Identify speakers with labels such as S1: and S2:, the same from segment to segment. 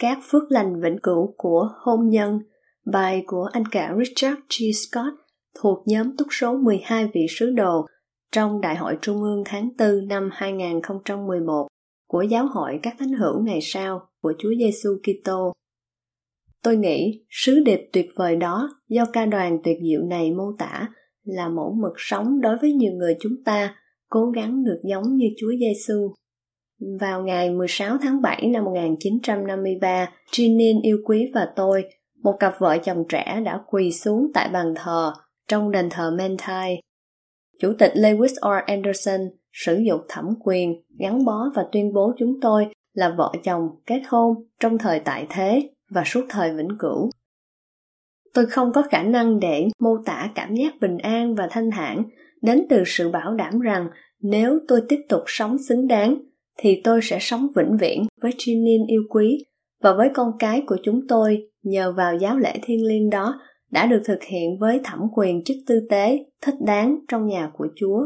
S1: Các phước lành vĩnh cửu của hôn nhân, bài của anh cả Richard G. Scott thuộc nhóm túc số 12 vị sứ đồ trong Đại hội Trung ương tháng 4 năm 2011 của Giáo hội các thánh hữu ngày sau của Chúa Giêsu Kitô. Tôi nghĩ sứ điệp tuyệt vời đó do ca đoàn tuyệt diệu này mô tả là mẫu mực sống đối với nhiều người chúng ta cố gắng được giống như Chúa Giêsu. Vào ngày 16 tháng 7 năm 1953, Jinin yêu quý và tôi, một cặp vợ chồng trẻ đã quỳ xuống tại bàn thờ trong đền thờ Mentai. Chủ tịch Lewis R. Anderson sử dụng thẩm quyền gắn bó và tuyên bố chúng tôi là vợ chồng kết hôn trong thời tại thế và suốt thời vĩnh cửu. Tôi không có khả năng để mô tả cảm giác bình an và thanh thản đến từ sự bảo đảm rằng nếu tôi tiếp tục sống xứng đáng thì tôi sẽ sống vĩnh viễn với Jinin yêu quý và với con cái của chúng tôi nhờ vào giáo lễ thiên liêng đó đã được thực hiện với thẩm quyền chức tư tế thích đáng trong nhà của Chúa.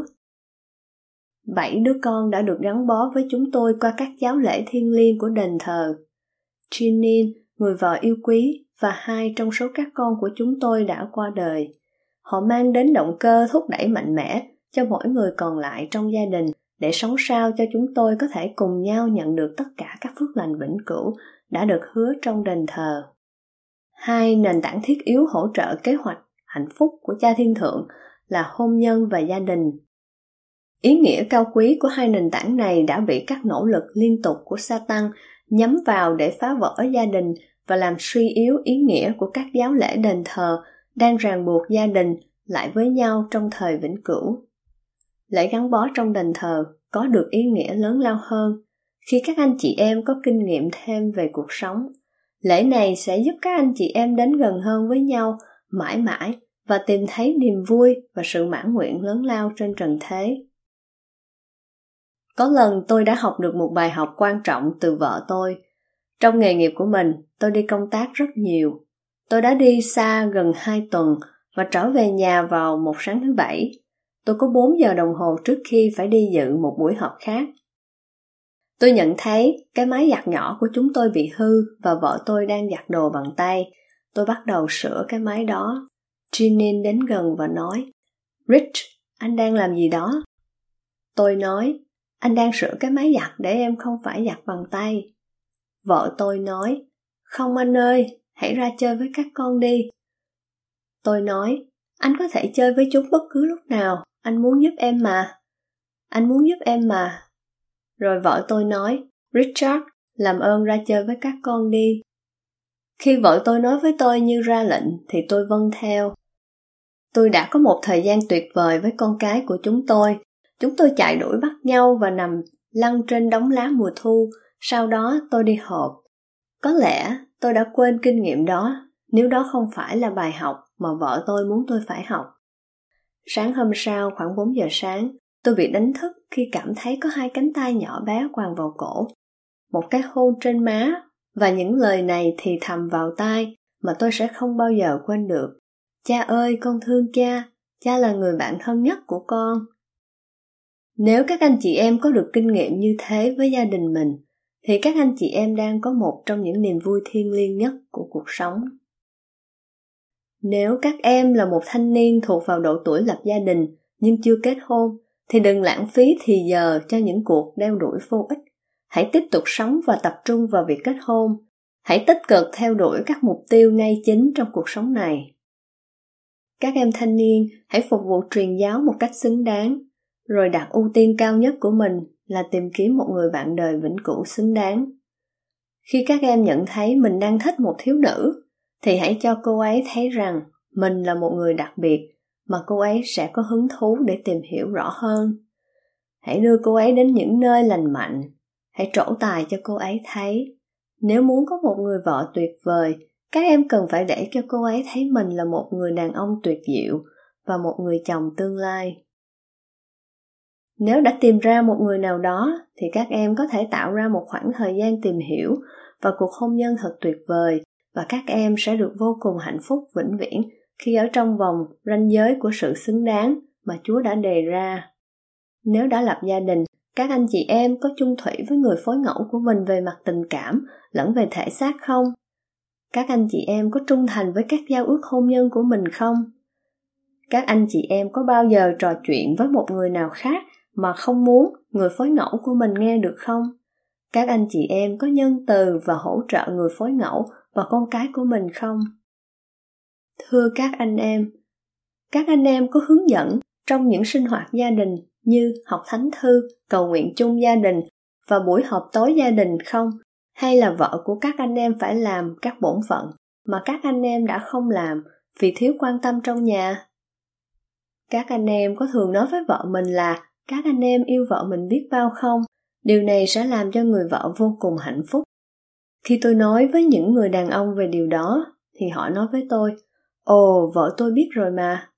S1: Bảy đứa con đã được gắn bó với chúng tôi qua các giáo lễ thiên liêng của đền thờ. Jinin, người vợ yêu quý, và hai trong số các con của chúng tôi đã qua đời. Họ mang đến động cơ thúc đẩy mạnh mẽ cho mỗi người còn lại trong gia đình để sống sao cho chúng tôi có thể cùng nhau nhận được tất cả các phước lành vĩnh cửu đã được hứa trong đền thờ. Hai nền tảng thiết yếu hỗ trợ kế hoạch hạnh phúc của cha thiên thượng là hôn nhân và gia đình. Ý nghĩa cao quý của hai nền tảng này đã bị các nỗ lực liên tục của Satan nhắm vào để phá vỡ gia đình và làm suy yếu ý nghĩa của các giáo lễ đền thờ đang ràng buộc gia đình lại với nhau trong thời vĩnh cửu. Lễ gắn bó trong đền thờ có được ý nghĩa lớn lao hơn khi các anh chị em có kinh nghiệm thêm về cuộc sống. Lễ này sẽ giúp các anh chị em đến gần hơn với nhau mãi mãi và tìm thấy niềm vui và sự mãn nguyện lớn lao trên trần thế. Có lần tôi đã học được một bài học quan trọng từ vợ tôi. Trong nghề nghiệp của mình, tôi đi công tác rất nhiều. Tôi đã đi xa gần hai tuần và trở về nhà vào một sáng thứ bảy. Tôi có 4 giờ đồng hồ trước khi phải đi dự một buổi họp khác. Tôi nhận thấy cái máy giặt nhỏ của chúng tôi bị hư và vợ tôi đang giặt đồ bằng tay. Tôi bắt đầu sửa cái máy đó. Jeanine đến gần và nói, Rich, anh đang làm gì đó? Tôi nói, anh đang sửa cái máy giặt để em không phải giặt bằng tay. Vợ tôi nói, không anh ơi, hãy ra chơi với các con đi. Tôi nói, anh có thể chơi với chúng bất cứ lúc nào, anh muốn giúp em mà. Anh muốn giúp em mà. Rồi vợ tôi nói, Richard, làm ơn ra chơi với các con đi. Khi vợ tôi nói với tôi như ra lệnh thì tôi vâng theo. Tôi đã có một thời gian tuyệt vời với con cái của chúng tôi. Chúng tôi chạy đuổi bắt nhau và nằm lăn trên đống lá mùa thu, sau đó tôi đi họp. Có lẽ tôi đã quên kinh nghiệm đó, nếu đó không phải là bài học mà vợ tôi muốn tôi phải học. Sáng hôm sau khoảng 4 giờ sáng, tôi bị đánh thức khi cảm thấy có hai cánh tay nhỏ bé quàng vào cổ. Một cái hôn trên má và những lời này thì thầm vào tai mà tôi sẽ không bao giờ quên được. Cha ơi, con thương cha, cha là người bạn thân nhất của con. Nếu các anh chị em có được kinh nghiệm như thế với gia đình mình, thì các anh chị em đang có một trong những niềm vui thiêng liêng nhất của cuộc sống. Nếu các em là một thanh niên thuộc vào độ tuổi lập gia đình nhưng chưa kết hôn, thì đừng lãng phí thì giờ cho những cuộc đeo đuổi vô ích. Hãy tiếp tục sống và tập trung vào việc kết hôn. Hãy tích cực theo đuổi các mục tiêu ngay chính trong cuộc sống này. Các em thanh niên hãy phục vụ truyền giáo một cách xứng đáng, rồi đặt ưu tiên cao nhất của mình là tìm kiếm một người bạn đời vĩnh cửu xứng đáng. Khi các em nhận thấy mình đang thích một thiếu nữ, thì hãy cho cô ấy thấy rằng mình là một người đặc biệt mà cô ấy sẽ có hứng thú để tìm hiểu rõ hơn. Hãy đưa cô ấy đến những nơi lành mạnh. Hãy trổ tài cho cô ấy thấy. Nếu muốn có một người vợ tuyệt vời, các em cần phải để cho cô ấy thấy mình là một người đàn ông tuyệt diệu và một người chồng tương lai. Nếu đã tìm ra một người nào đó, thì các em có thể tạo ra một khoảng thời gian tìm hiểu và cuộc hôn nhân thật tuyệt vời và các em sẽ được vô cùng hạnh phúc vĩnh viễn khi ở trong vòng ranh giới của sự xứng đáng mà Chúa đã đề ra. Nếu đã lập gia đình, các anh chị em có chung thủy với người phối ngẫu của mình về mặt tình cảm lẫn về thể xác không? Các anh chị em có trung thành với các giao ước hôn nhân của mình không? Các anh chị em có bao giờ trò chuyện với một người nào khác mà không muốn người phối ngẫu của mình nghe được không? Các anh chị em có nhân từ và hỗ trợ người phối ngẫu và con cái của mình không? Thưa các anh em, các anh em có hướng dẫn trong những sinh hoạt gia đình như học thánh thư, cầu nguyện chung gia đình và buổi họp tối gia đình không? Hay là vợ của các anh em phải làm các bổn phận mà các anh em đã không làm vì thiếu quan tâm trong nhà? Các anh em có thường nói với vợ mình là các anh em yêu vợ mình biết bao không? Điều này sẽ làm cho người vợ vô cùng hạnh phúc. Khi tôi nói với những người đàn ông về điều đó, thì họ nói với tôi, Ồ, vợ tôi biết rồi mà.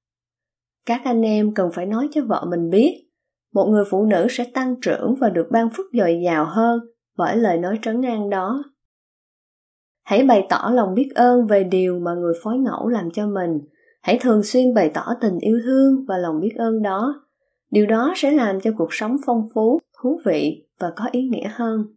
S1: Các anh em cần phải nói cho vợ mình biết, một người phụ nữ sẽ tăng trưởng và được ban phước dồi dào hơn bởi lời nói trấn an đó. Hãy bày tỏ lòng biết ơn về điều mà người phối ngẫu làm cho mình. Hãy thường xuyên bày tỏ tình yêu thương và lòng biết ơn đó. Điều đó sẽ làm cho cuộc sống phong phú, thú vị và có ý nghĩa hơn.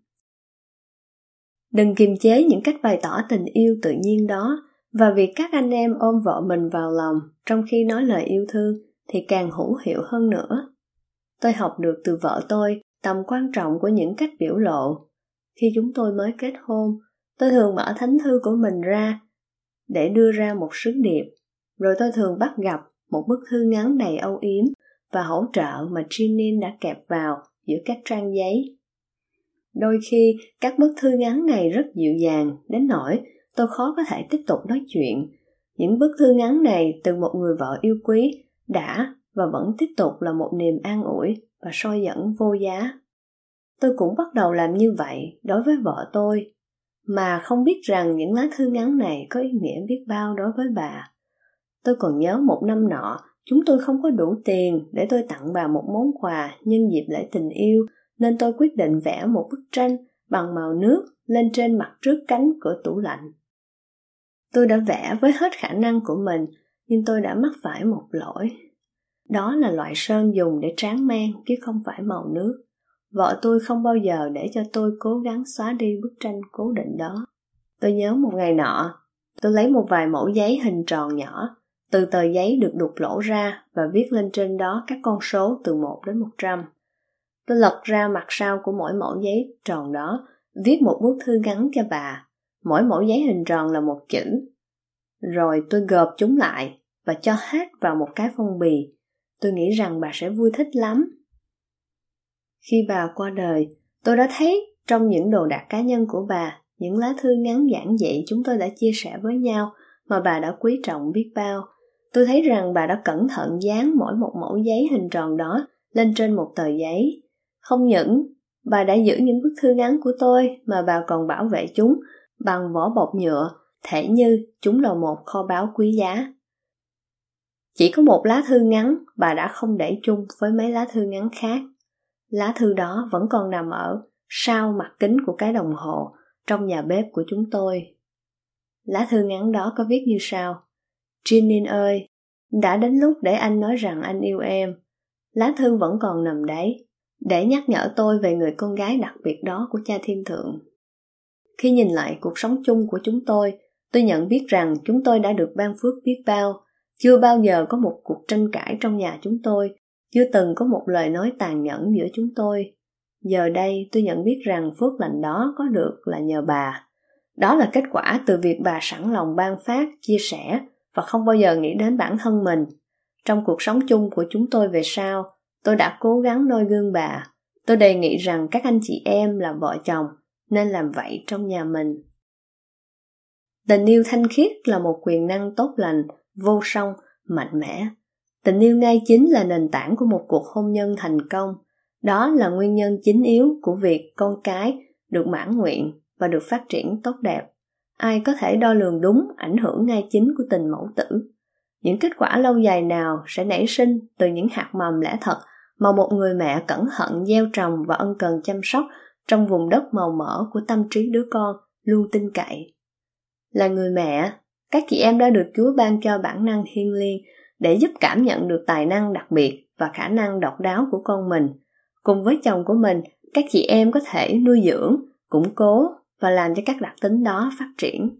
S1: Đừng kiềm chế những cách bày tỏ tình yêu tự nhiên đó. Và việc các anh em ôm vợ mình vào lòng trong khi nói lời yêu thương thì càng hữu hiệu hơn nữa. Tôi học được từ vợ tôi tầm quan trọng của những cách biểu lộ. Khi chúng tôi mới kết hôn, tôi thường mở thánh thư của mình ra để đưa ra một sứ điệp. Rồi tôi thường bắt gặp một bức thư ngắn đầy âu yếm và hỗ trợ mà Jeanine đã kẹp vào giữa các trang giấy. Đôi khi, các bức thư ngắn này rất dịu dàng đến nỗi tôi khó có thể tiếp tục nói chuyện. Những bức thư ngắn này từ một người vợ yêu quý đã và vẫn tiếp tục là một niềm an ủi và soi dẫn vô giá. Tôi cũng bắt đầu làm như vậy đối với vợ tôi, mà không biết rằng những lá thư ngắn này có ý nghĩa biết bao đối với bà. Tôi còn nhớ một năm nọ, chúng tôi không có đủ tiền để tôi tặng bà một món quà nhân dịp lễ tình yêu, nên tôi quyết định vẽ một bức tranh bằng màu nước lên trên mặt trước cánh cửa tủ lạnh. Tôi đã vẽ với hết khả năng của mình, nhưng tôi đã mắc phải một lỗi. Đó là loại sơn dùng để tráng men chứ không phải màu nước. Vợ tôi không bao giờ để cho tôi cố gắng xóa đi bức tranh cố định đó. Tôi nhớ một ngày nọ, tôi lấy một vài mẫu giấy hình tròn nhỏ, từ tờ giấy được đục lỗ ra và viết lên trên đó các con số từ 1 đến 100. Tôi lật ra mặt sau của mỗi mẫu giấy tròn đó, viết một bức thư ngắn cho bà mỗi mẫu giấy hình tròn là một chữ. Rồi tôi gộp chúng lại và cho hết vào một cái phong bì. Tôi nghĩ rằng bà sẽ vui thích lắm. Khi bà qua đời, tôi đã thấy trong những đồ đạc cá nhân của bà, những lá thư ngắn giản dị chúng tôi đã chia sẻ với nhau mà bà đã quý trọng biết bao. Tôi thấy rằng bà đã cẩn thận dán mỗi một mẫu giấy hình tròn đó lên trên một tờ giấy. Không những bà đã giữ những bức thư ngắn của tôi mà bà còn bảo vệ chúng bằng vỏ bọc nhựa, thể như chúng là một kho báu quý giá. Chỉ có một lá thư ngắn bà đã không để chung với mấy lá thư ngắn khác. Lá thư đó vẫn còn nằm ở sau mặt kính của cái đồng hồ trong nhà bếp của chúng tôi. Lá thư ngắn đó có viết như sau. Jinin ơi, đã đến lúc để anh nói rằng anh yêu em. Lá thư vẫn còn nằm đấy, để nhắc nhở tôi về người con gái đặc biệt đó của cha thiên thượng. Khi nhìn lại cuộc sống chung của chúng tôi, tôi nhận biết rằng chúng tôi đã được ban phước biết bao. Chưa bao giờ có một cuộc tranh cãi trong nhà chúng tôi, chưa từng có một lời nói tàn nhẫn giữa chúng tôi. Giờ đây tôi nhận biết rằng phước lành đó có được là nhờ bà. Đó là kết quả từ việc bà sẵn lòng ban phát, chia sẻ và không bao giờ nghĩ đến bản thân mình. Trong cuộc sống chung của chúng tôi về sau, tôi đã cố gắng noi gương bà. Tôi đề nghị rằng các anh chị em là vợ chồng nên làm vậy trong nhà mình. Tình yêu thanh khiết là một quyền năng tốt lành, vô song, mạnh mẽ. Tình yêu ngay chính là nền tảng của một cuộc hôn nhân thành công. Đó là nguyên nhân chính yếu của việc con cái được mãn nguyện và được phát triển tốt đẹp. Ai có thể đo lường đúng ảnh hưởng ngay chính của tình mẫu tử. Những kết quả lâu dài nào sẽ nảy sinh từ những hạt mầm lẽ thật mà một người mẹ cẩn thận gieo trồng và ân cần chăm sóc trong vùng đất màu mỡ của tâm trí đứa con luôn tin cậy. Là người mẹ, các chị em đã được Chúa ban cho bản năng thiêng liêng để giúp cảm nhận được tài năng đặc biệt và khả năng độc đáo của con mình. Cùng với chồng của mình, các chị em có thể nuôi dưỡng, củng cố và làm cho các đặc tính đó phát triển.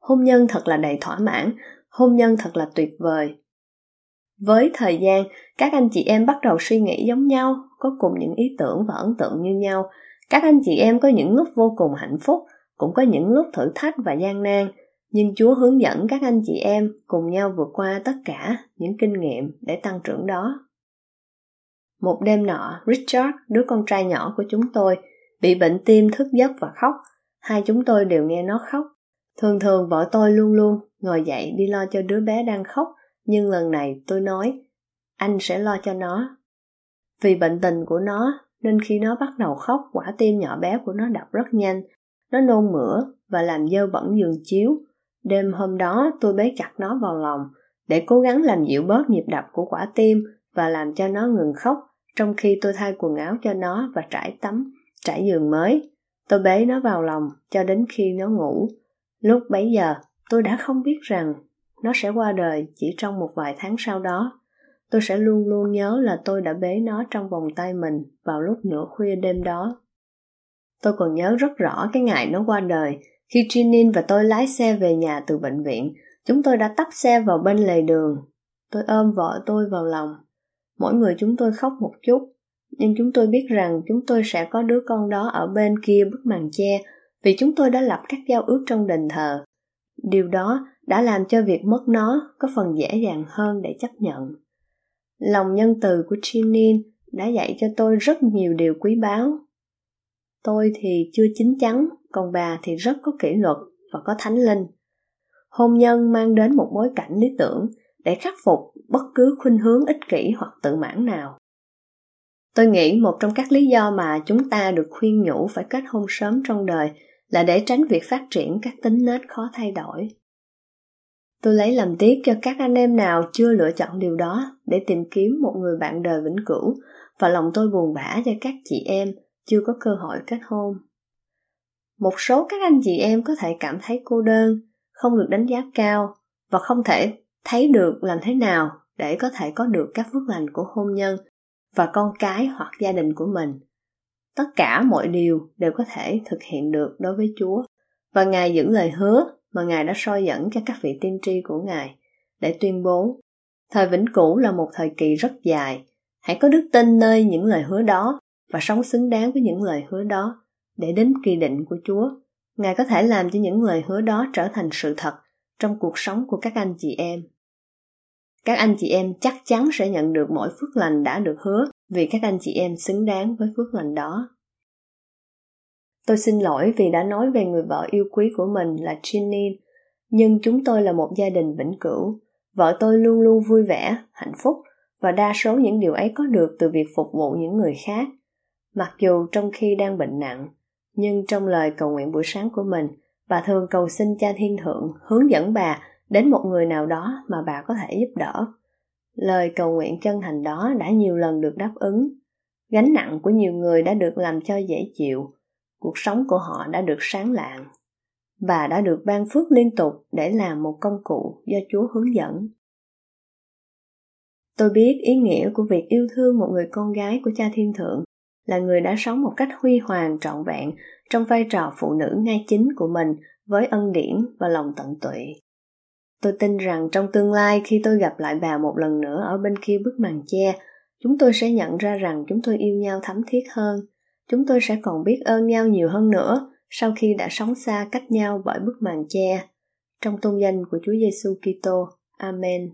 S1: Hôn nhân thật là đầy thỏa mãn, hôn nhân thật là tuyệt vời. Với thời gian, các anh chị em bắt đầu suy nghĩ giống nhau, có cùng những ý tưởng và ấn tượng như nhau. Các anh chị em có những lúc vô cùng hạnh phúc, cũng có những lúc thử thách và gian nan, nhưng Chúa hướng dẫn các anh chị em cùng nhau vượt qua tất cả những kinh nghiệm để tăng trưởng đó. Một đêm nọ, Richard, đứa con trai nhỏ của chúng tôi, bị bệnh tim thức giấc và khóc. Hai chúng tôi đều nghe nó khóc. Thường thường vợ tôi luôn luôn ngồi dậy đi lo cho đứa bé đang khóc, nhưng lần này tôi nói, anh sẽ lo cho nó. Vì bệnh tình của nó, nên khi nó bắt đầu khóc, quả tim nhỏ bé của nó đập rất nhanh. Nó nôn mửa và làm dơ bẩn giường chiếu. Đêm hôm đó tôi bế chặt nó vào lòng để cố gắng làm dịu bớt nhịp đập của quả tim và làm cho nó ngừng khóc trong khi tôi thay quần áo cho nó và trải tắm, trải giường mới. Tôi bế nó vào lòng cho đến khi nó ngủ. Lúc bấy giờ, tôi đã không biết rằng nó sẽ qua đời chỉ trong một vài tháng sau đó. Tôi sẽ luôn luôn nhớ là tôi đã bế nó trong vòng tay mình vào lúc nửa khuya đêm đó. Tôi còn nhớ rất rõ cái ngày nó qua đời. Khi Trinin và tôi lái xe về nhà từ bệnh viện, chúng tôi đã tắt xe vào bên lề đường. Tôi ôm vợ tôi vào lòng. Mỗi người chúng tôi khóc một chút, nhưng chúng tôi biết rằng chúng tôi sẽ có đứa con đó ở bên kia bức màn che vì chúng tôi đã lập các giao ước trong đền thờ. Điều đó đã làm cho việc mất nó có phần dễ dàng hơn để chấp nhận. Lòng nhân từ của Chinin đã dạy cho tôi rất nhiều điều quý báu. Tôi thì chưa chín chắn, còn bà thì rất có kỷ luật và có thánh linh. Hôn nhân mang đến một bối cảnh lý tưởng để khắc phục bất cứ khuynh hướng ích kỷ hoặc tự mãn nào. Tôi nghĩ một trong các lý do mà chúng ta được khuyên nhủ phải kết hôn sớm trong đời là để tránh việc phát triển các tính nết khó thay đổi. Tôi lấy làm tiếc cho các anh em nào chưa lựa chọn điều đó để tìm kiếm một người bạn đời vĩnh cửu và lòng tôi buồn bã cho các chị em chưa có cơ hội kết hôn. Một số các anh chị em có thể cảm thấy cô đơn, không được đánh giá cao và không thể thấy được làm thế nào để có thể có được các phước lành của hôn nhân và con cái hoặc gia đình của mình. Tất cả mọi điều đều có thể thực hiện được đối với Chúa và Ngài giữ lời hứa mà Ngài đã soi dẫn cho các vị tiên tri của Ngài để tuyên bố, thời vĩnh cửu là một thời kỳ rất dài. Hãy có đức tin nơi những lời hứa đó và sống xứng đáng với những lời hứa đó để đến kỳ định của Chúa. Ngài có thể làm cho những lời hứa đó trở thành sự thật trong cuộc sống của các anh chị em. Các anh chị em chắc chắn sẽ nhận được mỗi phước lành đã được hứa vì các anh chị em xứng đáng với phước lành đó. Tôi xin lỗi vì đã nói về người vợ yêu quý của mình là Ginny, nhưng chúng tôi là một gia đình vĩnh cửu. Vợ tôi luôn luôn vui vẻ, hạnh phúc và đa số những điều ấy có được từ việc phục vụ những người khác. Mặc dù trong khi đang bệnh nặng, nhưng trong lời cầu nguyện buổi sáng của mình, bà thường cầu xin cha thiên thượng hướng dẫn bà đến một người nào đó mà bà có thể giúp đỡ. Lời cầu nguyện chân thành đó đã nhiều lần được đáp ứng. Gánh nặng của nhiều người đã được làm cho dễ chịu, cuộc sống của họ đã được sáng lạng. và đã được ban phước liên tục để làm một công cụ do Chúa hướng dẫn. Tôi biết ý nghĩa của việc yêu thương một người con gái của cha thiên thượng là người đã sống một cách huy hoàng trọn vẹn trong vai trò phụ nữ ngay chính của mình với ân điển và lòng tận tụy. Tôi tin rằng trong tương lai khi tôi gặp lại bà một lần nữa ở bên kia bức màn che, chúng tôi sẽ nhận ra rằng chúng tôi yêu nhau thấm thiết hơn. Chúng tôi sẽ còn biết ơn nhau nhiều hơn nữa sau khi đã sống xa cách nhau bởi bức màn che. Trong tôn danh của Chúa Giêsu Kitô. Amen.